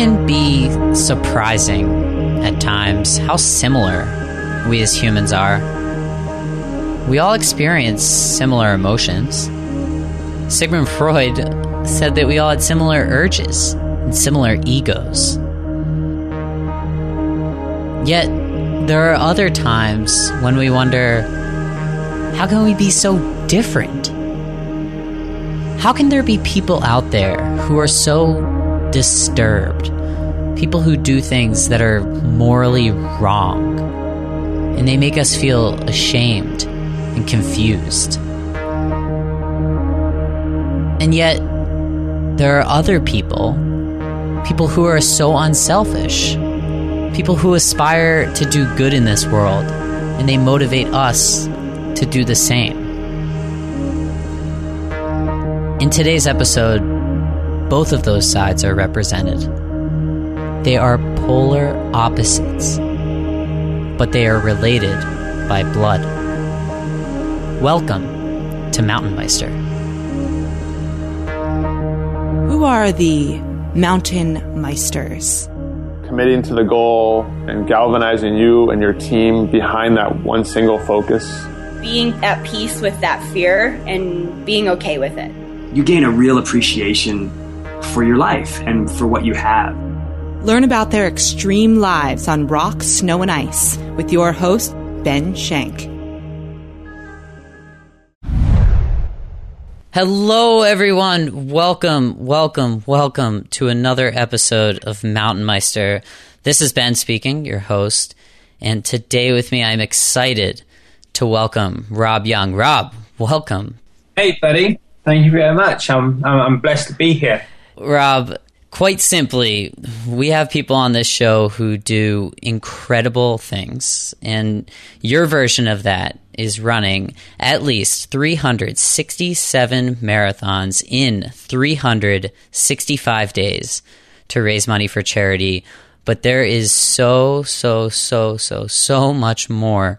can be surprising at times how similar we as humans are. We all experience similar emotions. Sigmund Freud said that we all had similar urges and similar egos. Yet, there are other times when we wonder how can we be so different? How can there be people out there who are so disturbed? People who do things that are morally wrong. And they make us feel ashamed and confused. And yet, there are other people, people who are so unselfish, people who aspire to do good in this world, and they motivate us to do the same. In today's episode, both of those sides are represented. They are polar opposites, but they are related by blood. Welcome to Mountain Meister. Who are the Mountain Meisters? Committing to the goal and galvanizing you and your team behind that one single focus. Being at peace with that fear and being okay with it. You gain a real appreciation for your life and for what you have. Learn about their extreme lives on rock, snow, and ice with your host, Ben Shank. Hello, everyone. Welcome, welcome, welcome to another episode of Mountain Meister. This is Ben speaking, your host. And today with me, I'm excited to welcome Rob Young. Rob, welcome. Hey, buddy. Thank you very much. I'm, I'm, I'm blessed to be here. Rob, quite simply, we have people on this show who do incredible things. And your version of that is running at least 367 marathons in 365 days to raise money for charity. But there is so, so, so, so, so much more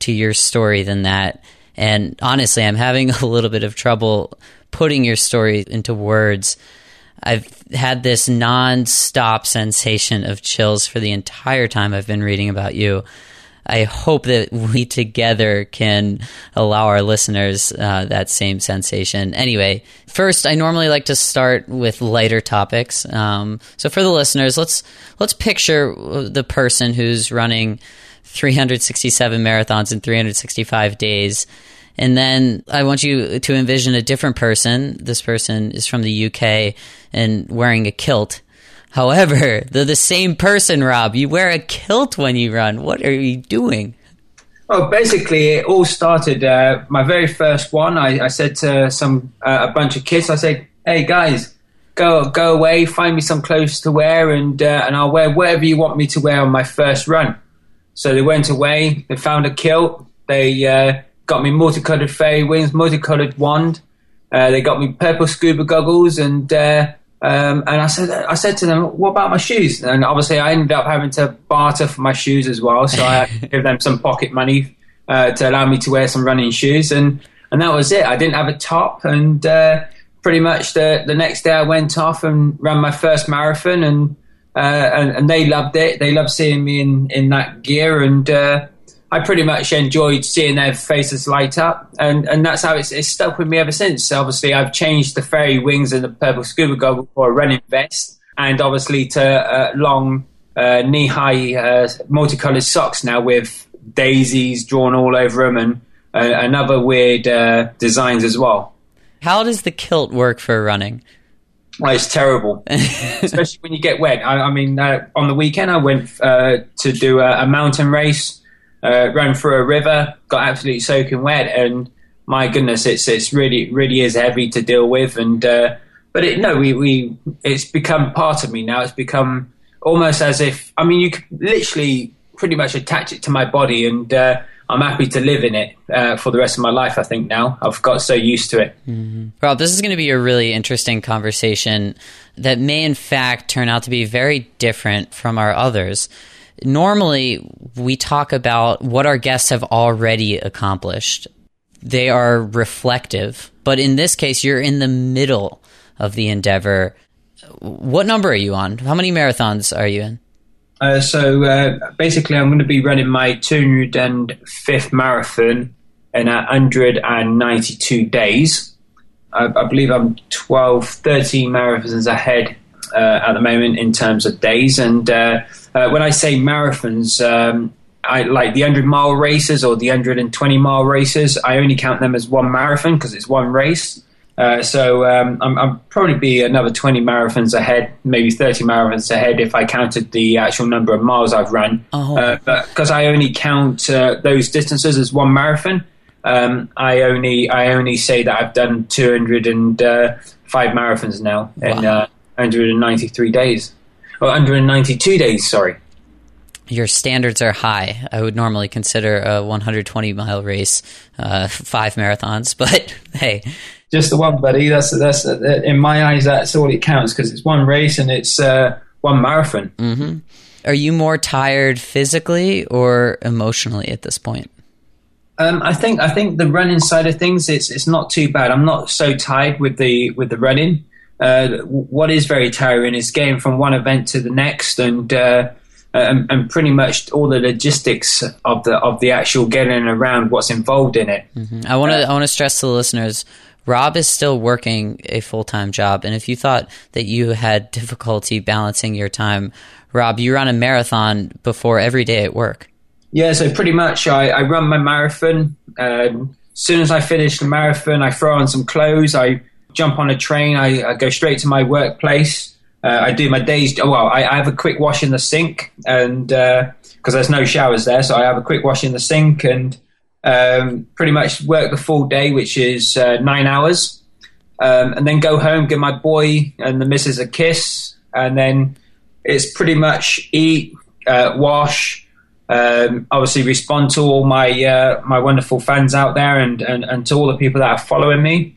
to your story than that. And honestly, I'm having a little bit of trouble putting your story into words. I've had this non-stop sensation of chills for the entire time I've been reading about you. I hope that we together can allow our listeners uh, that same sensation. Anyway, first, I normally like to start with lighter topics. Um, so for the listeners, let's let's picture the person who's running 367 marathons in 365 days. And then I want you to envision a different person. This person is from the UK and wearing a kilt. However, they're the same person, Rob. You wear a kilt when you run. What are you doing? Well, basically, it all started. Uh, my very first one, I, I said to some uh, a bunch of kids, I said, "Hey guys, go go away, find me some clothes to wear, and uh, and I'll wear whatever you want me to wear on my first run." So they went away. They found a kilt. They uh, got me multicolored fairy wings, multicolored wand. Uh, they got me purple scuba goggles, and uh, um, and I said, I said to them, "What about my shoes?" And obviously, I ended up having to barter for my shoes as well. So I gave them some pocket money uh, to allow me to wear some running shoes, and and that was it. I didn't have a top, and uh, pretty much the the next day I went off and ran my first marathon, and uh, and, and, they loved it. They loved seeing me in in that gear, and uh, I pretty much enjoyed seeing their faces light up, and, and that's how it's, it's stuck with me ever since. So obviously, I've changed the fairy wings and the purple scuba goggles for a running vest, and obviously to uh, long uh, knee high uh, multicolored socks now with daisies drawn all over them and uh, and other weird uh, designs as well. How does the kilt work for running? Well, it's terrible, especially when you get wet. I, I mean, uh, on the weekend, I went to do a, a mountain race uh, ran through a river, got absolutely soaking wet, and my goodness, it's it's really really is heavy to deal with. And uh, but it, no, we we it's become part of me now. It's become almost as if I mean you could literally pretty much attach it to my body, and uh, I'm happy to live in it uh, for the rest of my life. I think now I've got so used to it. Mm-hmm. This is going to be a really interesting conversation that may in fact turn out to be very different from our others normally we talk about what our guests have already accomplished. They are reflective, but in this case, you're in the middle of the endeavor. What number are you on? How many marathons are you in? Uh, so uh, basically, I'm going to be running my 205th marathon in 192 days. I, I believe I'm 12, 13 marathons ahead at the moment in terms of days. And uh, uh, when I say marathons, um, I like the 100 mile races or the 120 mile races. I only count them as one marathon because it's one race. Uh, so um, I'm, I'm, probably be another 20 marathons ahead, maybe 30 marathons ahead if I counted the actual number of miles I've run. Oh. Uh, but because I only count uh, those distances as one marathon, um, I only I only say that I've done 205 marathons now in Wow. uh, 193 days, or 192 days. Sorry. Your standards are high. I would normally consider a 120 mile race uh, five marathons, but hey, Just the one, buddy. That's that's in my eyes. That's all it counts because it's one race and it's uh, one marathon. are you more tired physically or emotionally at this point? Um, I think I think the running side of things it's it's not too bad. I'm not so tired with the with the running. Uh, what is very tiring is getting from one event to the next and. Uh, and, and pretty much all the logistics of the of the actual getting around what's involved in it. I want to I want to stress to the listeners. Rob is still working a full time job, and if you thought that you had difficulty balancing your time, Rob, you run a marathon before every day at work. Yeah, so pretty much I, I run my marathon. Um, as soon as I finish the marathon, I throw on some clothes. I jump on a train. I, I go straight to my workplace. Uh, I do my days. Well, I, I have a quick wash in the sink, and because there's no showers there, so I have a quick wash in the sink and um, pretty much work the full day, which is uh, nine hours, um, and then go home, give my boy and the missus a kiss, and then it's pretty much eat, uh, wash, um, obviously respond to all my uh, my wonderful fans out there and, and, and to all the people that are following me.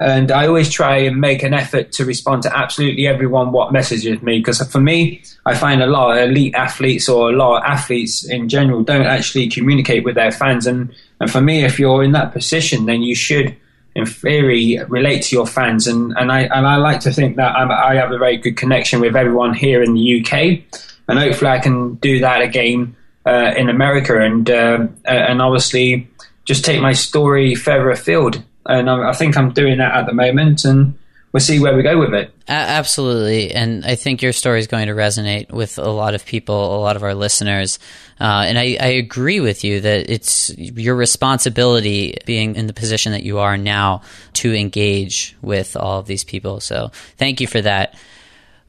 And I always try and make an effort to respond to absolutely everyone what messages me because for me, I find a lot of elite athletes or a lot of athletes in general don't actually communicate with their fans. And, and for me, if you're in that position, then you should, in theory, relate to your fans. And, and I and I like to think that I'm, I have a very good connection with everyone here in the UK, and hopefully I can do that again uh, in America. And uh, and obviously just take my story further afield. And I, I think I'm doing that at the moment, and we'll see where we go with it. A- absolutely, and I think your story is going to resonate with a lot of people, a lot of our listeners. Uh, and I, I agree with you that it's your responsibility, being in the position that you are now, to engage with all of these people. So, thank you for that.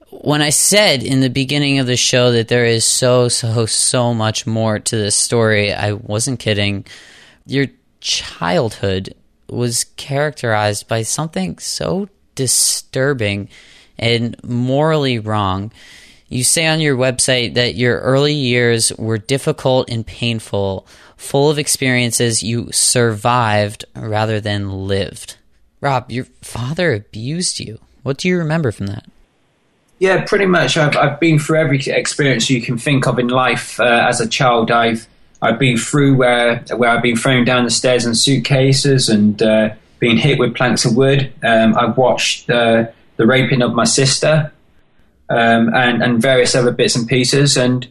When I said in the beginning of the show that there is so, so, so much more to this story, I wasn't kidding. Your childhood was characterized by something so disturbing and morally wrong. You say on your website that your early years were difficult and painful, full of experiences you survived rather than lived. Rob, your father abused you. What do you remember from that? Yeah, pretty much. I've, I've been through every experience you can think of in life. Uh, as a child, I've I've been through where where I've been thrown down the stairs in suitcases and uh, been hit with planks of wood. Um, I've watched uh, the raping of my sister um, and and various other bits and pieces. And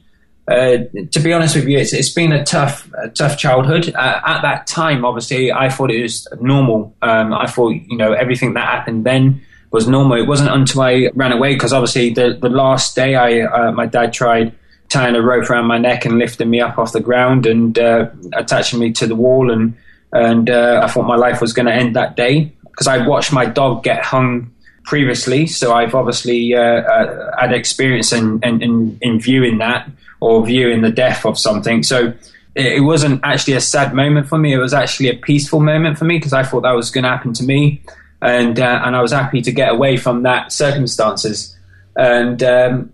uh, to be honest with you, it's, it's been a tough a tough childhood. Uh, at that time, obviously, I thought it was normal. Um, I thought you know everything that happened then was normal. It wasn't until I ran away because obviously the the last day I uh, my dad tried tying a rope around my neck and lifting me up off the ground and uh, attaching me to the wall and and uh, I thought my life was going to end that day because I watched my dog get hung previously, so I've obviously uh, uh, had experience in, in, in, in viewing that or viewing the death of something. So it, it wasn't actually a sad moment for me. It was actually a peaceful moment for me because I thought that was going to happen to me, and uh, and I was happy to get away from that circumstances. And um,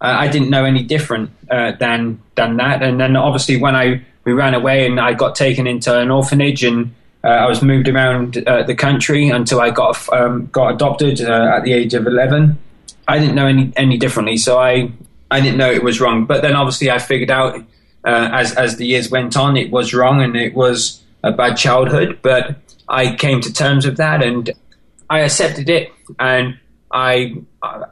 I, I didn't know any different uh, than than that. And then obviously when I we ran away and I got taken into an orphanage and uh, I was moved around uh, the country until I got um, got adopted uh, at the age of eleven. I didn't know any any differently, so I I didn't know it was wrong. But then obviously I figured out uh, as as the years went on, it was wrong and it was a bad childhood. But I came to terms with that and I accepted it. And I,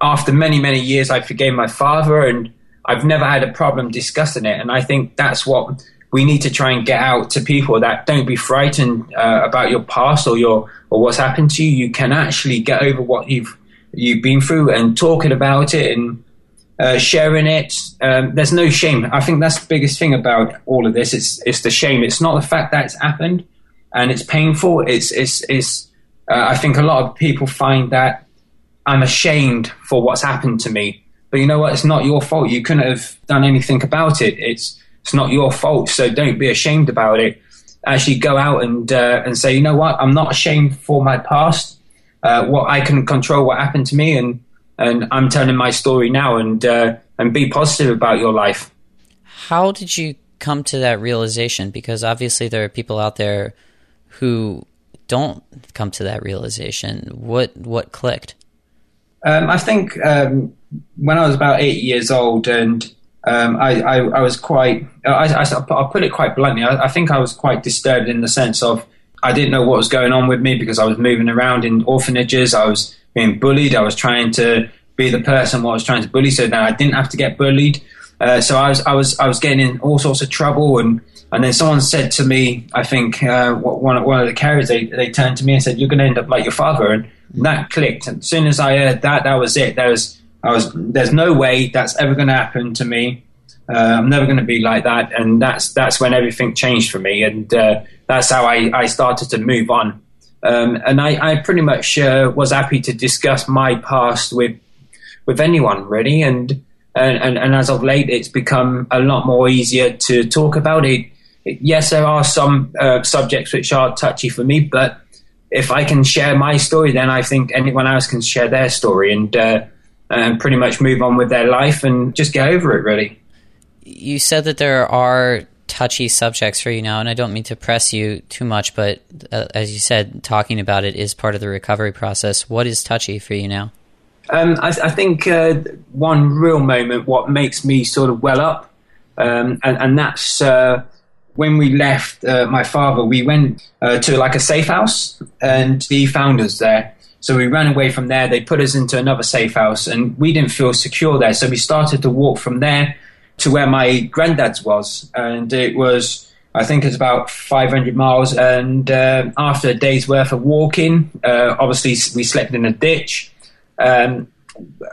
after many, many years, I forgave my father and I've never had a problem discussing it. And I think that's what we need to try and get out to people that don't be frightened uh, about your past or your or what's happened to you. You can actually get over what you've you've been through and talking about it and uh, sharing it. Um, there's no shame. I think that's the biggest thing about all of this. It's it's the shame. It's not the fact that it's happened and it's painful. It's it's it's. Uh, I think a lot of people find that I'm ashamed for what's happened to me. But you know what? It's not your fault. You couldn't have done anything about it. It's it's not your fault. So don't be ashamed about it. Actually, go out and uh, and say, you know what? I'm not ashamed for my past. Uh, what I can control what happened to me, and and I'm telling my story now, and uh, and be positive about your life. How did you come to that realization? Because obviously there are people out there who don't come to that realization. What what clicked? Um, I think um, when I was about eight years old, and um, I, I, I, was quite, I, will put it quite bluntly, I, I, think I was quite disturbed in the sense of I didn't know what was going on with me because I was moving around in orphanages. I was being bullied. I was trying to be the person what I was trying to bully. So now I didn't have to get bullied. Uh, so I was, I was, I was getting in all sorts of trouble. And, and then someone said to me, I think uh, one, one of the carers, they, they turned to me and said, "You're going to end up like your father." And that clicked. And as soon as I heard that, that was it. There was, I was, there's no way that's ever going to happen to me. Uh, I'm never going to be like that. And that's that's when everything changed for me. And uh, that's how I, I started to move on. Um, and I, I, pretty much uh, was happy to discuss my past with with anyone really. And, and and and as of late, it's become a lot more easier to talk about it. Yes, there are some uh, subjects which are touchy for me, but if I can share my story, then I think anyone else can share their story and uh, and pretty much move on with their life and just get over it. Really. You said that there are touchy subjects for you now, and I don't mean to press you too much, but uh, as you said, talking about it is part of the recovery process. What is touchy for you now? Um, I, I, think uh, one real moment, what makes me sort of well up, um, and, and, that's uh, when we left uh, my father, we went uh, to like a safe house and he found us there. So we ran away from there. They put us into another safe house and we didn't feel secure there. So we started to walk from there to where my granddad's was. And it was, I think it's about 500 miles. And uh, after a day's worth of walking, uh, obviously we slept in a ditch. Um,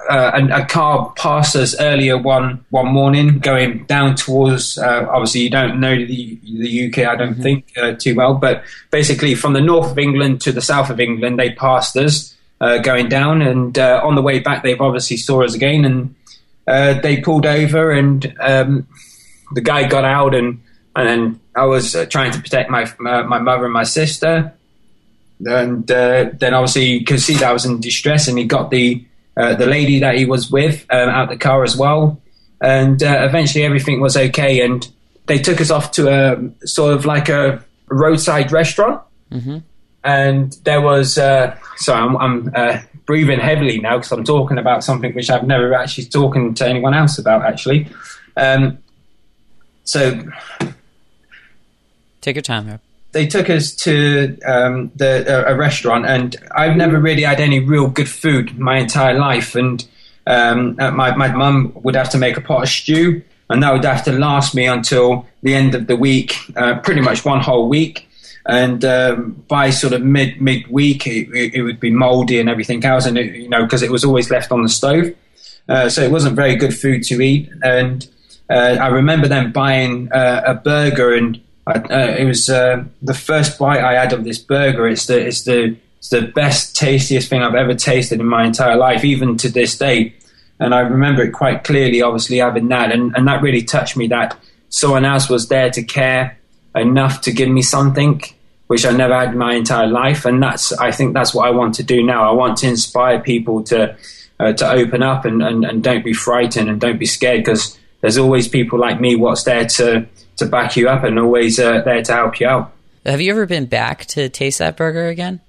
uh, a, a, car passed us earlier one one morning, going down towards. Uh, obviously, you don't know the the UK, I don't mm-hmm. think uh, too well, but basically from the north of England to the south of England, they passed us uh, going down, and uh, on the way back, they've obviously saw us again, and uh, they pulled over, and um, the guy got out, and and I was trying to protect my my mother and my sister. And then obviously you could see that I was in distress, and he got the uh, the lady that he was with um, out the car as well. And uh, eventually everything was okay. And they took us off to a sort of like a roadside restaurant. Mm-hmm. And there was, uh, sorry, I'm, I'm uh, breathing heavily now because I'm talking about something which I've never actually spoken to anyone else about, actually. Um, so. Take your time, Herb they took us to um, the, a, a, restaurant, and I've never really had any real good food my entire life. And um, uh, my my mum would have to make a pot of stew, and that would have to last me until the end of the week, uh, pretty much one whole week. And um, by sort of mid mid week, it, it, would be mouldy and everything else, and it, you know because it was always left on the stove, uh, so it wasn't very good food to eat. And uh, I remember them buying uh, a burger and I, uh, it was uh, the first bite I had of this burger. It's the it's the it's the best, tastiest thing I've ever tasted in my entire life, even to this day. And I remember it quite clearly, obviously having that, and, and that really touched me. That someone else was there to care enough to give me something which I never had in my entire life, and that's I think that's what I want to do now. I want to inspire people to uh, to open up and, and, and don't be frightened and don't be scared because there's always people like me what's there to to back you up and always uh, there to help you out. Have you ever been back to taste that burger again?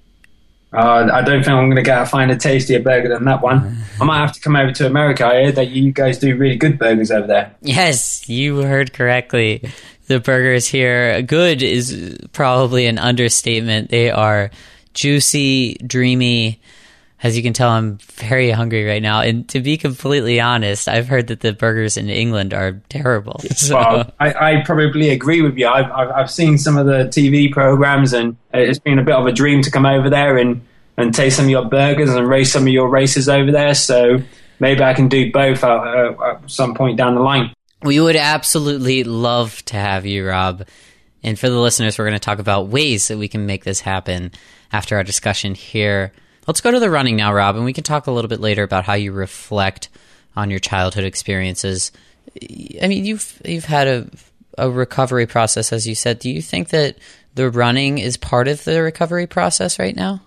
Uh, I don't think I'm going to get find a tastier burger than that one. I might have to come over to America. I heard that you guys do really good burgers over there. Yes, you heard correctly. The burgers here, good is probably an understatement. They are juicy, dreamy, As you can tell, I'm very hungry right now. And to be completely honest, I've heard that the burgers in England are terrible. So, Well, I, I probably agree with you. I've, I've, I've seen some of the TV programs, and it's been a bit of a dream to come over there and, and taste some of your burgers and race some of your races over there. So maybe I can do both at, uh, at some point down the line. we would absolutely love to have you, Rob. And for the listeners, we're going to talk about ways that we can make this happen after our discussion here. Let's go to the running now, Rob, and we can talk a little bit later about how you reflect on your childhood experiences. I mean, you've you've had a a recovery process, as you said. Do you think that the running is part of the recovery process right now?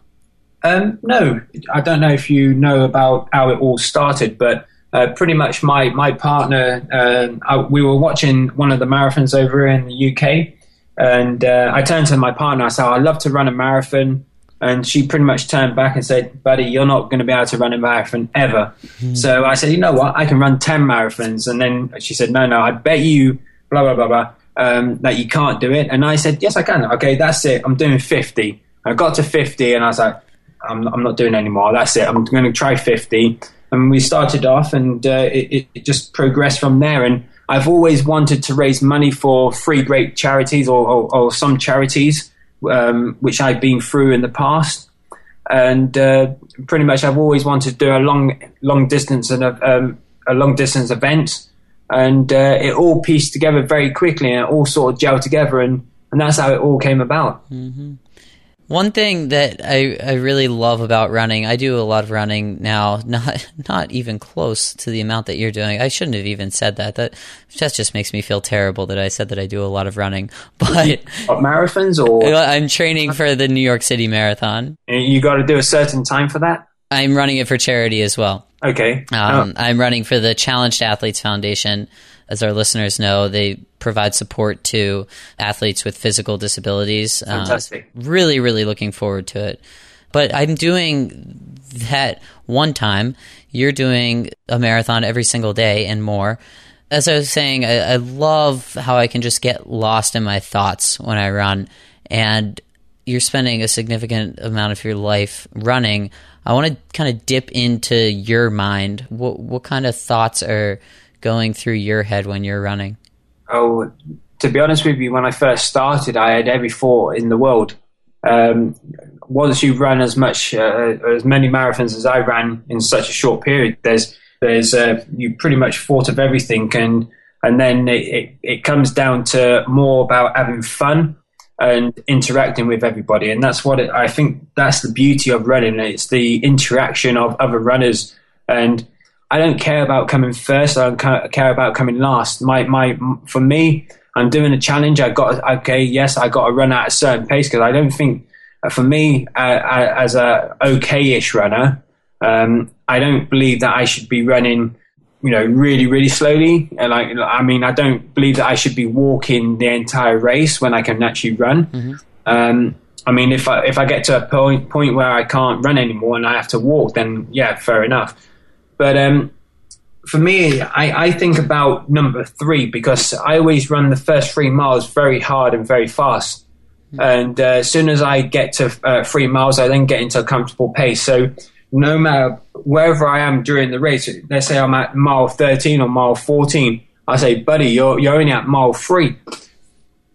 Um, no, I don't know if you know about how it all started, but uh, pretty much my my partner, uh, I, we were watching one of the marathons over in the UK, and uh, I turned to my partner. I said, "I'd love to run a marathon," and she pretty much turned back and said, "Buddy, you're not going to be able to run a marathon ever." So I said, "You know what? I can run ten marathons," and then she said, "No, no, I bet you." Blah blah blah blah. Um, that you can't do it, and I said, "Yes, I can." Okay, that's it. I'm doing fifty. I got to fifty, and I was like, I'm, I'm not doing anymore. That's it. I'm going to try 50. And we started off, and uh, it, it just progressed from there. And I've always wanted to raise money for free great charities or, or, or some charities, um, which I've been through in the past. And uh, pretty much, I've always wanted to do a long, long distance and a, um, a long distance event. And uh, it all pieced together very quickly, and it all sort of gelled together, and, and that's how it all came about. One thing that I, I really love about running, I do a lot of running now, not not even close to the amount that you're doing. I shouldn't have even said that. That that just makes me feel terrible that I said that I do a lot of running. But What, marathons, or I'm training for the New York City Marathon. you got to do a certain time for that? I'm running it for charity as well. Okay. Um, I'm running for the Challenged Athletes Foundation. As our listeners know, they provide support to athletes with physical disabilities. Uh, Fantastic. really, really looking forward to it. But I'm doing that one time. You're doing a marathon every single day and more. As I was saying, I, I love how I can just get lost in my thoughts when I run. And you're spending a significant amount of your life running. I want to kind of dip into your mind. What what kind of thoughts are going through your head when you're running? Oh, to be honest with you, when I first started, I had every thought in the world. Um, once you run as much, uh, as many marathons as I ran in such a short period, there's, there's, uh, you pretty much thought of everything, and and then it, it, it comes down to more about having fun and interacting with everybody, and that's what it, I think. That's the beauty of running. It's the interaction of other runners, and I don't care about coming first. I don't care about coming last. My my for me, I'm doing a challenge. I got okay. Yes, I got to run at a certain pace because I don't think uh, for me uh, uh, as a okay-ish runner, um, I don't believe that I should be running. You know, really, really slowly. And like, I mean, I don't believe that I should be walking the entire race when I can actually run. Um, I mean, if I if I get to a point point where I can't run anymore and I have to walk, then yeah, fair enough. But um, for me, I, I think about number three because I always run the first three miles very hard and very fast. And uh, as soon as I get to uh, three miles, I then get into a comfortable pace. So no matter wherever I am during the race, let's say I'm at mile 13 or mile 14, I say, buddy, you're, you're only at mile three.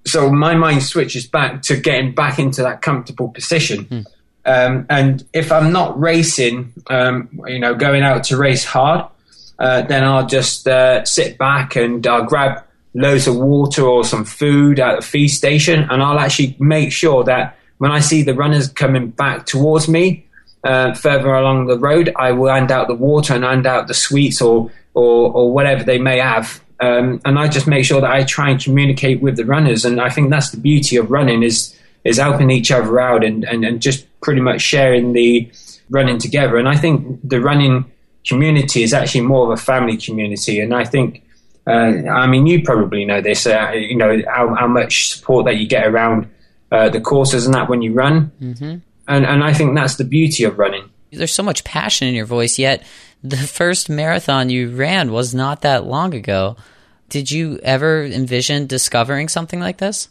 So my mind switches back to getting back into that comfortable position. Um, and if I'm not racing, um, you know, going out to race hard, uh, then I'll just uh, sit back and I'll grab loads of water or some food at the feed station, and I'll actually make sure that when I see the runners coming back towards me uh, further along the road, I will hand out the water and hand out the sweets or or, or whatever they may have. Um, and I just make sure that I try and communicate with the runners, and I think that's the beauty of running is is helping each other out and, and, and just pretty much sharing the running together. And I think the running community is actually more of a family community. And I think, uh, I mean, you probably know this, uh, you know, how, how much support that you get around uh, the courses and that when you run. Mm-hmm. And, and I think that's the beauty of running. There's so much passion in your voice, yet the first marathon you ran was not that long ago. Did you ever envision discovering something like this?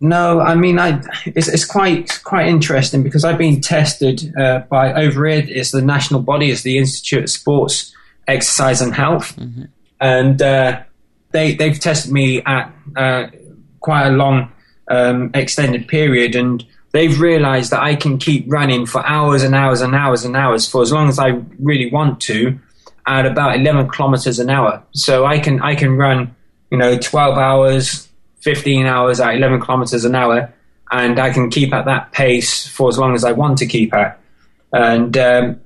No, I mean, I it's, it's quite quite interesting because I've been tested uh, by over it. It's the national body, it's the Institute of Sports Exercise and Health, mm-hmm. and uh, they they've tested me at uh, quite a long um, extended period, and they've realised that I can keep running for hours and hours and hours and hours for as long as I really want to, at about eleven kilometers an hour. So I can I can run, you know, twelve hours 15 hours at 11 kilometers an hour, and I can keep at that pace for as long as I want to keep at. And um,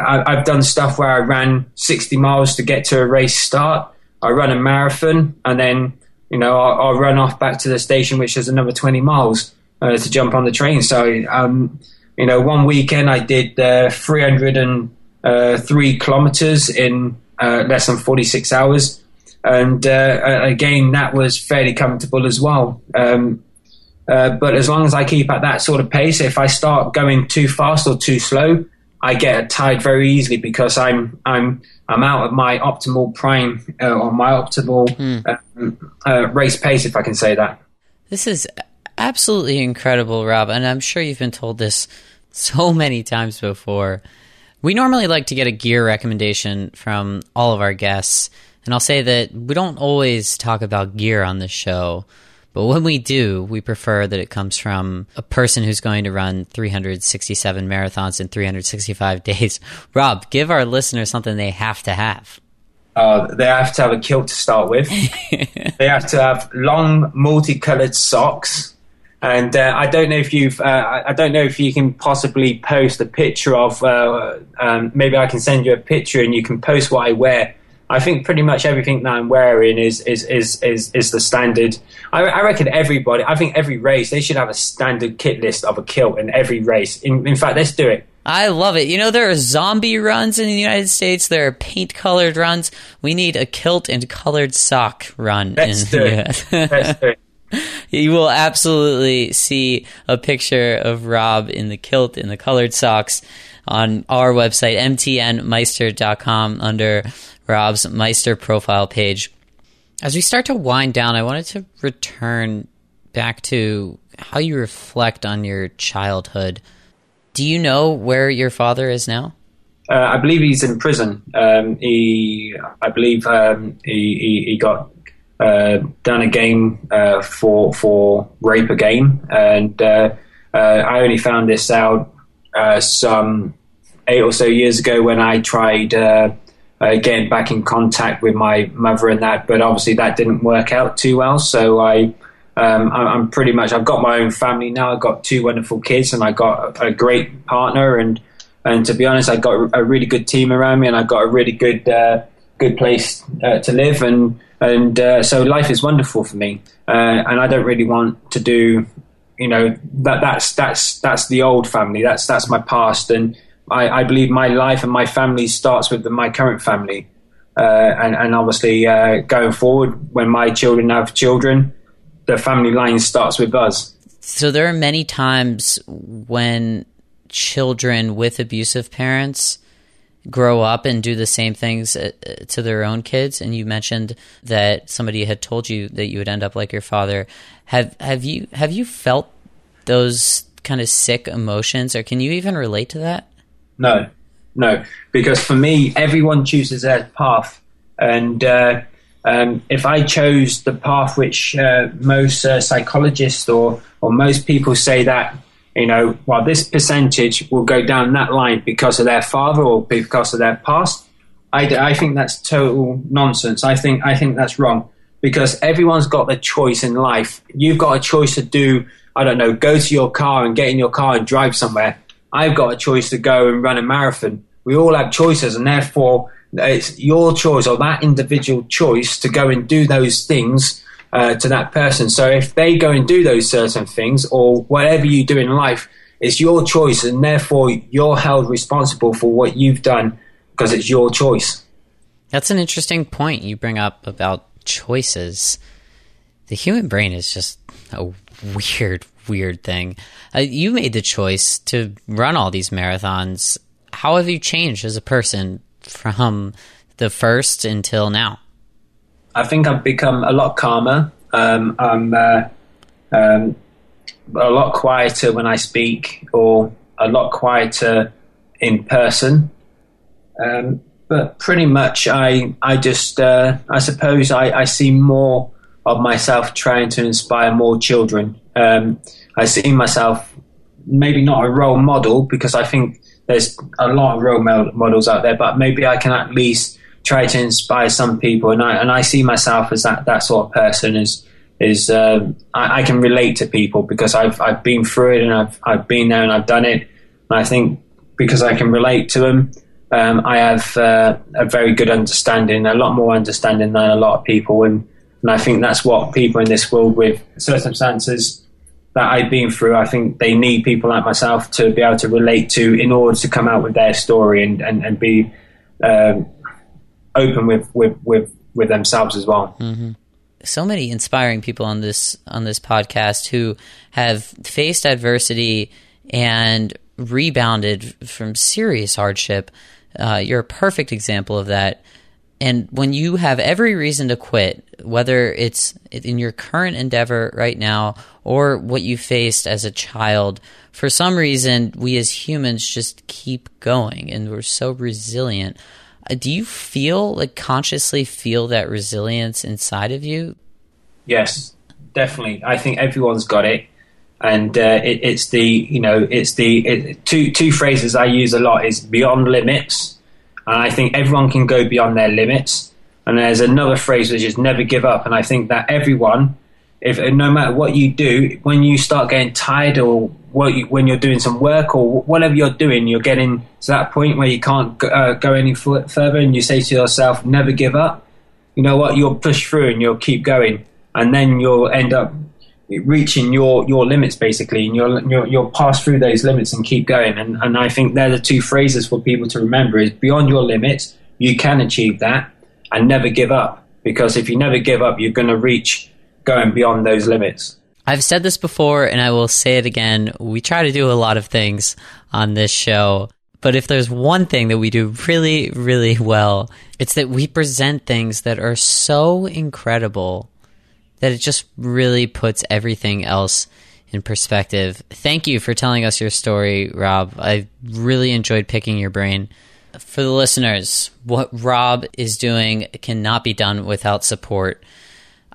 I, have done stuff where I ran 60 miles to get to a race start. I run a marathon, and then you know I'll, I'll run off back to the station, which is another 20 miles uh, to jump on the train. So um, you know, one weekend I did uh, 303 uh, kilometers in uh, less than 46 hours and uh, again, that was fairly comfortable as well. Um, uh, but as long as I keep at that sort of pace, if I start going too fast or too slow, I get tired very easily because I'm I'm I'm out of my optimal prime uh, or my optimal mm. race pace, if I can say that. This is absolutely incredible, Rob, and I'm sure you've been told this so many times before. We normally like to get a gear recommendation from all of our guests. And I'll say that we don't always talk about gear on this show, but when we do, we prefer that it comes from a person who's going to run 367 marathons in 365 days. Rob, give our listeners something they have to have. Uh, they have to have a kilt to start with. they have to have long, multicolored socks. And uh, I don't know if you've, uh, I don't know if you can possibly post a picture of. Uh, um, maybe I can send you a picture and you can post what I wear I think pretty much everything that I'm wearing is is is is, is the standard. I, I, reckon everybody. I think every race they should have a standard kit list of a kilt in every race. In, in fact, let's do it. I love it. You know, there are zombie runs in the United States. There are paint colored runs. We need a kilt and colored sock run. Let's in, do it. let's do it. You will absolutely see a picture of Rob in the kilt and the colored socks on our website, mtnmeister.com, under Rob's Meister profile page. As we start to wind down, I wanted to return back to how you reflect on your childhood. Do you know where your father is now? Uh, I believe he's in prison. Um, he, I believe, um, he, he, he, got uh, done again uh, for for rape again, and uh, uh, I only found this out uh, some eight or so years ago when I tried uh, getting back in contact with my mother and that, but obviously that didn't work out too well. So I, um, I'm pretty much I've got my own family now. I've got two wonderful kids, and I got a, great partner. And and to be honest, I got a really good team around me, and I got a really good good place to live. And and uh, so life is wonderful for me. Uh, and I don't really want to do, you know, that that's that's that's the old family. That's that's my past and I, I believe my life and my family starts with the, my current family. Uh, and, and, obviously, uh, going forward, when my children have children, the family line starts with us. So there are many times when children with abusive parents grow up and do the same things uh, to their own kids. And you mentioned that somebody had told you that you would end up like your father. Have have you have you felt those kind of sick emotions or can you even relate to that? No, no, because for me, everyone chooses their path, and uh, um, if I chose the path which uh, most uh, psychologists or or most people say that you know, well, this percentage will go down that line because of their father or because of their past. I, I think that's total nonsense. I think I think that's wrong because everyone's got the choice in life. You've got a choice to do. I don't know, go to your car and get in your car and drive somewhere. I've got a choice to go and run a marathon. We all have choices, and therefore it's your choice or that individual choice to go and do those things uh, to that person. So if they go and do those certain things or whatever you do in life, it's your choice, and therefore you're held responsible for what you've done because it's your choice. That's an interesting point you bring up about choices. The human brain is just a weird, weird thing. Uh, you made the choice to run all these marathons. How have you changed as a person from the first until now? I think I've become a lot calmer. Um, I'm, uh, um, a lot quieter when I speak, or a lot quieter in person. Um, but pretty much, I I just uh, I suppose I, I see more of myself trying to inspire more children. Um, I see myself maybe not a role model because I think there's a lot of role models out there, but maybe I can at least try to inspire some people, and I and I see myself as that that sort of person is is um, I, I, can relate to people because I've I've been through it and I've I've been there and I've done it, and I think because I can relate to them, um, I have uh, a very good understanding, a lot more understanding than a lot of people, and and I think that's what people in this world with circumstances that I've been through, I think they need people like myself to be able to relate to in order to come out with their story and, and, and be um, open with, with, with, with themselves as well. Mm-hmm. So many inspiring people on this on this podcast who have faced adversity and rebounded from serious hardship. Uh, you're a perfect example of that. And when you have every reason to quit, whether it's in your current endeavor right now or what you faced as a child, for some reason, we as humans just keep going and we're so resilient. Uh, do you feel like consciously feel that resilience inside of you? Yes, definitely. I think everyone's got it. And uh, it, it's the, you know, it's the it, two, two phrases I use a lot is beyond limits and I think everyone can go beyond their limits. And there's another phrase which is never give up. And I think that everyone, if no matter what you do, when you start getting tired or when you're doing some work or whatever you're doing, you're getting to that point where you can't uh, go any further, and you say to yourself, "Never give up." You know what? You'll push through and you'll keep going, and then you'll end up reaching your your limits basically and you'll, you'll, you'll pass through those limits and keep going and and I think they're the two phrases for people to remember is beyond your limits you can achieve that and never give up because if you never give up you're going to reach going beyond those limits I've said this before and I will say it again we try to do a lot of things on this show but if there's one thing that we do really really well it's that we present things that are so incredible that it just really puts everything else in perspective. Thank you for telling us your story, Rob. I really enjoyed picking your brain. For the listeners, what Rob is doing cannot be done without support.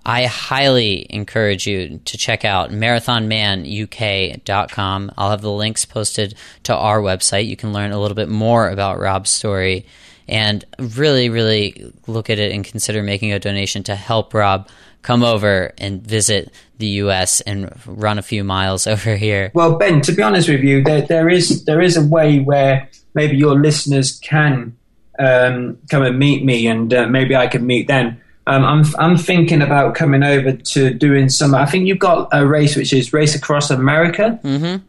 I highly encourage you to check out marathonmanuk.com. I'll have the links posted to our website. You can learn a little bit more about Rob's story and really, really look at it and consider making a donation to help Rob come over and visit the US and run a few miles over here? Well, Ben, to be honest with you, there, there is there is a way where maybe your listeners can um, come and meet me, and uh, maybe I can meet them. Um, I'm I'm thinking about coming over to doing some. I think you've got a race which is Race Across America. Mm-hmm.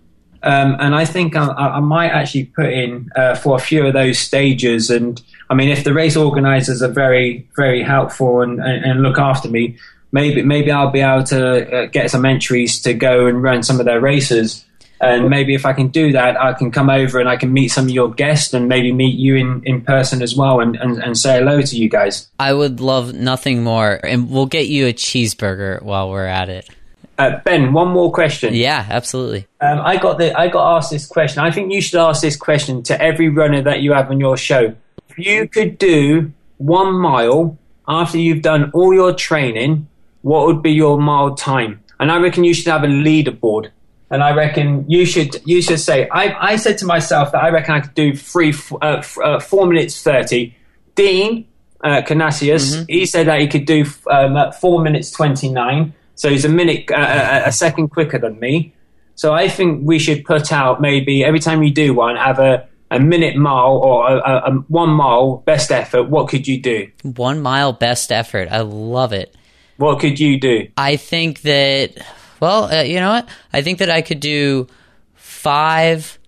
Um, and I think I, I, might actually put in uh, for a few of those stages. And I mean, if the race organisers are very, very helpful and, and, and, look after me, maybe maybe I'll be able to uh, get some entries to go and run some of their races. And maybe if I can do that, I can come over and I can meet some of your guests and maybe meet you in, in person as well and, and, and say hello to you guys. I would love nothing more. And we'll get you a cheeseburger while we're at it. Uh, ben, one more question. Yeah, absolutely. Um, I got the I got asked this question. I think you should ask this question to every runner that you have on your show. If you could do one mile after you've done all your training what would be your mile time? And I reckon you should have a leaderboard. And I reckon you should you should say. I, I said to myself that I reckon I could do three uh, uh, four minutes thirty. Dean uh, Karnazes, mm-hmm. he said that he could do um, four minutes twenty nine. So he's a minute uh, uh, a second quicker than me. So I think we should put out maybe every time you do one, have a a minute mile or a, a, a one mile best effort. What could you do? One mile best effort. I love it. What could you do? I think that, well, uh, you know what? I think that I could do five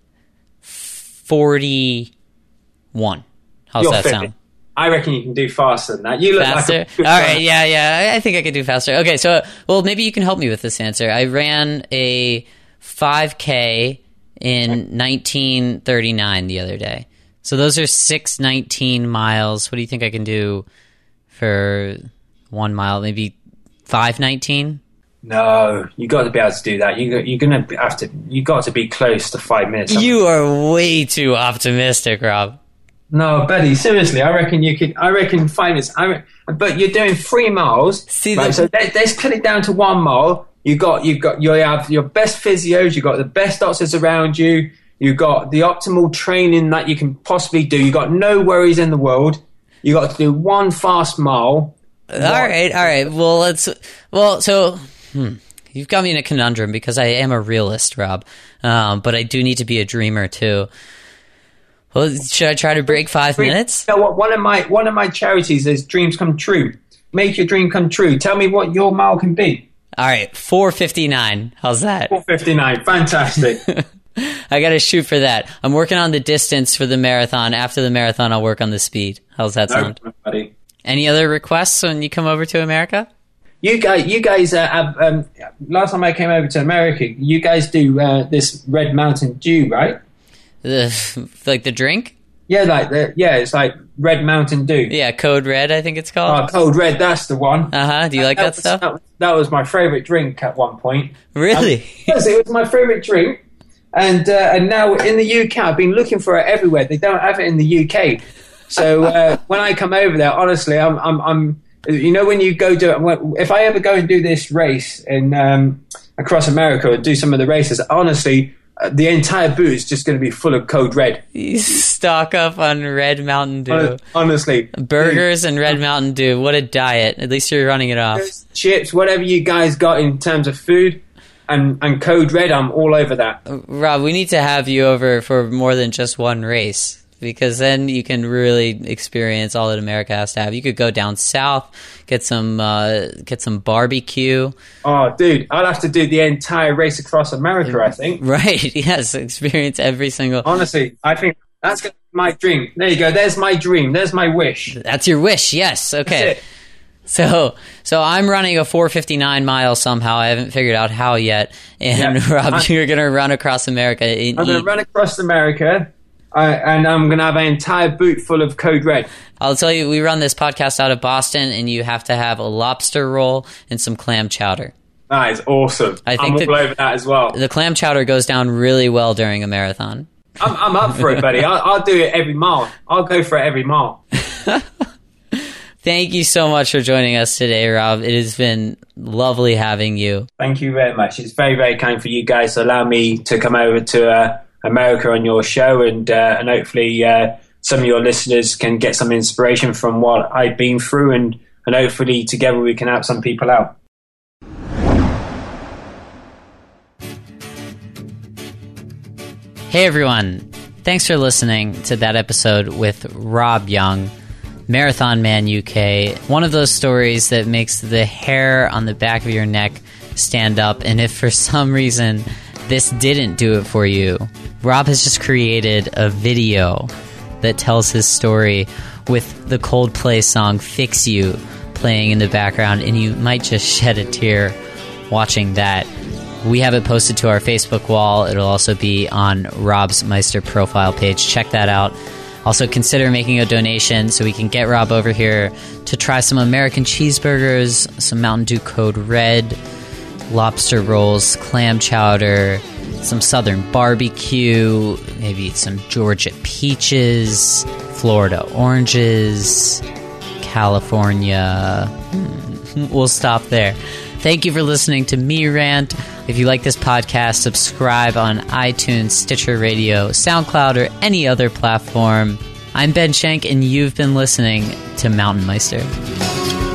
forty-one. How's You're that sound? I reckon you can do faster than that. You look faster. Like All right, yeah, yeah. I think I could do faster. Okay, so well, maybe you can help me with this answer. I ran a 5K in 1939 the other day. So those are 619 miles. What do you think I can do for one mile? Maybe five nineteen. No, you got to be able to do that. You you're gonna have to. You got to be close to five minutes. You are way too optimistic, Rob. No, Betty. Seriously, I reckon you could. I reckon five minutes. I re- but you're doing three miles. See, right, the- so let, let's cut it down to one mile. You got you got you have your best physios. You got the best doctors around you. You got the optimal training that you can possibly do. You got no worries in the world. You got to do one fast mile. All right, all right. Well, let's. Well, so hmm, you've got me in a conundrum because I am a realist, Rob, um, but I do need to be a dreamer too. Well, should I try to break five minutes? You know what? One of my one of my charities is Dreams Come True. Make your dream come true. Tell me what your mile can be. All right, four fifty nine. How's that? 459. Fantastic. I got to shoot for that. I'm working on the distance for the marathon. After the marathon, I'll work on the speed. How's that sound? buddy. Any other requests when you come over to America? You guys, you guys. Uh, have, um, last time I came over to America, you guys do uh, this Red Mountain Dew, right? The, like the drink? Yeah, like the, yeah, it's like Red Mountain Dew. Yeah, Code Red, I think it's called. Oh. Code Red, that's the one. Uh huh. Do you like that was, stuff? That was, that was my favorite drink at one point. Really? Yes, it was my favorite drink. And uh, and now in the UK, I've been looking for it everywhere. They don't have it in the UK. So uh, when I come over there, honestly, I'm, I'm, I'm you know, when you go do if I ever go and do this race in um, across America or do some of the races, honestly, uh, the entire boot is just going to be full of Code Red. You stock up on Red Mountain Dew. Honestly, Burgers and Red Mountain Dew. What a diet. At least you're running it off. chips, whatever you guys got in terms of food, and and Code Red, I'm all over that. Rob, we need to have you over for more than just one race because then you can really experience all that America has to have. You could go down south, get some uh, get some barbecue. Oh, dude, I'll have to do the entire race across America. I think. Right. Yes, experience every single Honestly, I think that's my dream. There you go. There's my dream. There's my wish. That's your wish. Yes. Okay. That's it. So, so I'm running a 459 mile somehow. I haven't figured out how yet. And Yeah. Rob, I- you're gonna run across America. I'm gonna run across America, uh, and I'm going to have an entire boot full of Code Red. I'll tell you, we run this podcast out of Boston, and you have to have a lobster roll and some clam chowder. That is awesome. I think I'm all over that as well. The clam chowder goes down really well during a marathon. I'm, I'm up for it, buddy. I'll, I'll do it every mile. I'll go for it every mile. Thank you so much for joining us today, Rob. It has been lovely having you. Thank you very much. It's very, very kind for you guys to allow me to come over to uh, America on your show, and uh, and hopefully uh, some of your listeners can get some inspiration from what I've been through, and and hopefully together we can help some people out. Hey everyone, thanks for listening to that episode with Rob Young, Marathon Man UK. One of those stories that makes the hair on the back of your neck stand up, and if for some reason this didn't do it for you, Rob has just created a video that tells his story with the Coldplay song Fix You playing in the background, and you might just shed a tear watching that. We have it posted to our Facebook wall. It'll also be on Rob's Meister profile page. Check that out. Also, consider making a donation so we can get Rob over here to try some American cheeseburgers, some Mountain Dew Code Red, lobster rolls, clam chowder, some southern barbecue, maybe some Georgia peaches, Florida oranges, California. Hmm, we'll stop there. Thank you for listening to me rant. If you like this podcast, subscribe on iTunes, Stitcher Radio, SoundCloud, or any other platform. I'm Ben Shank, and you've been listening to Mountain Meister.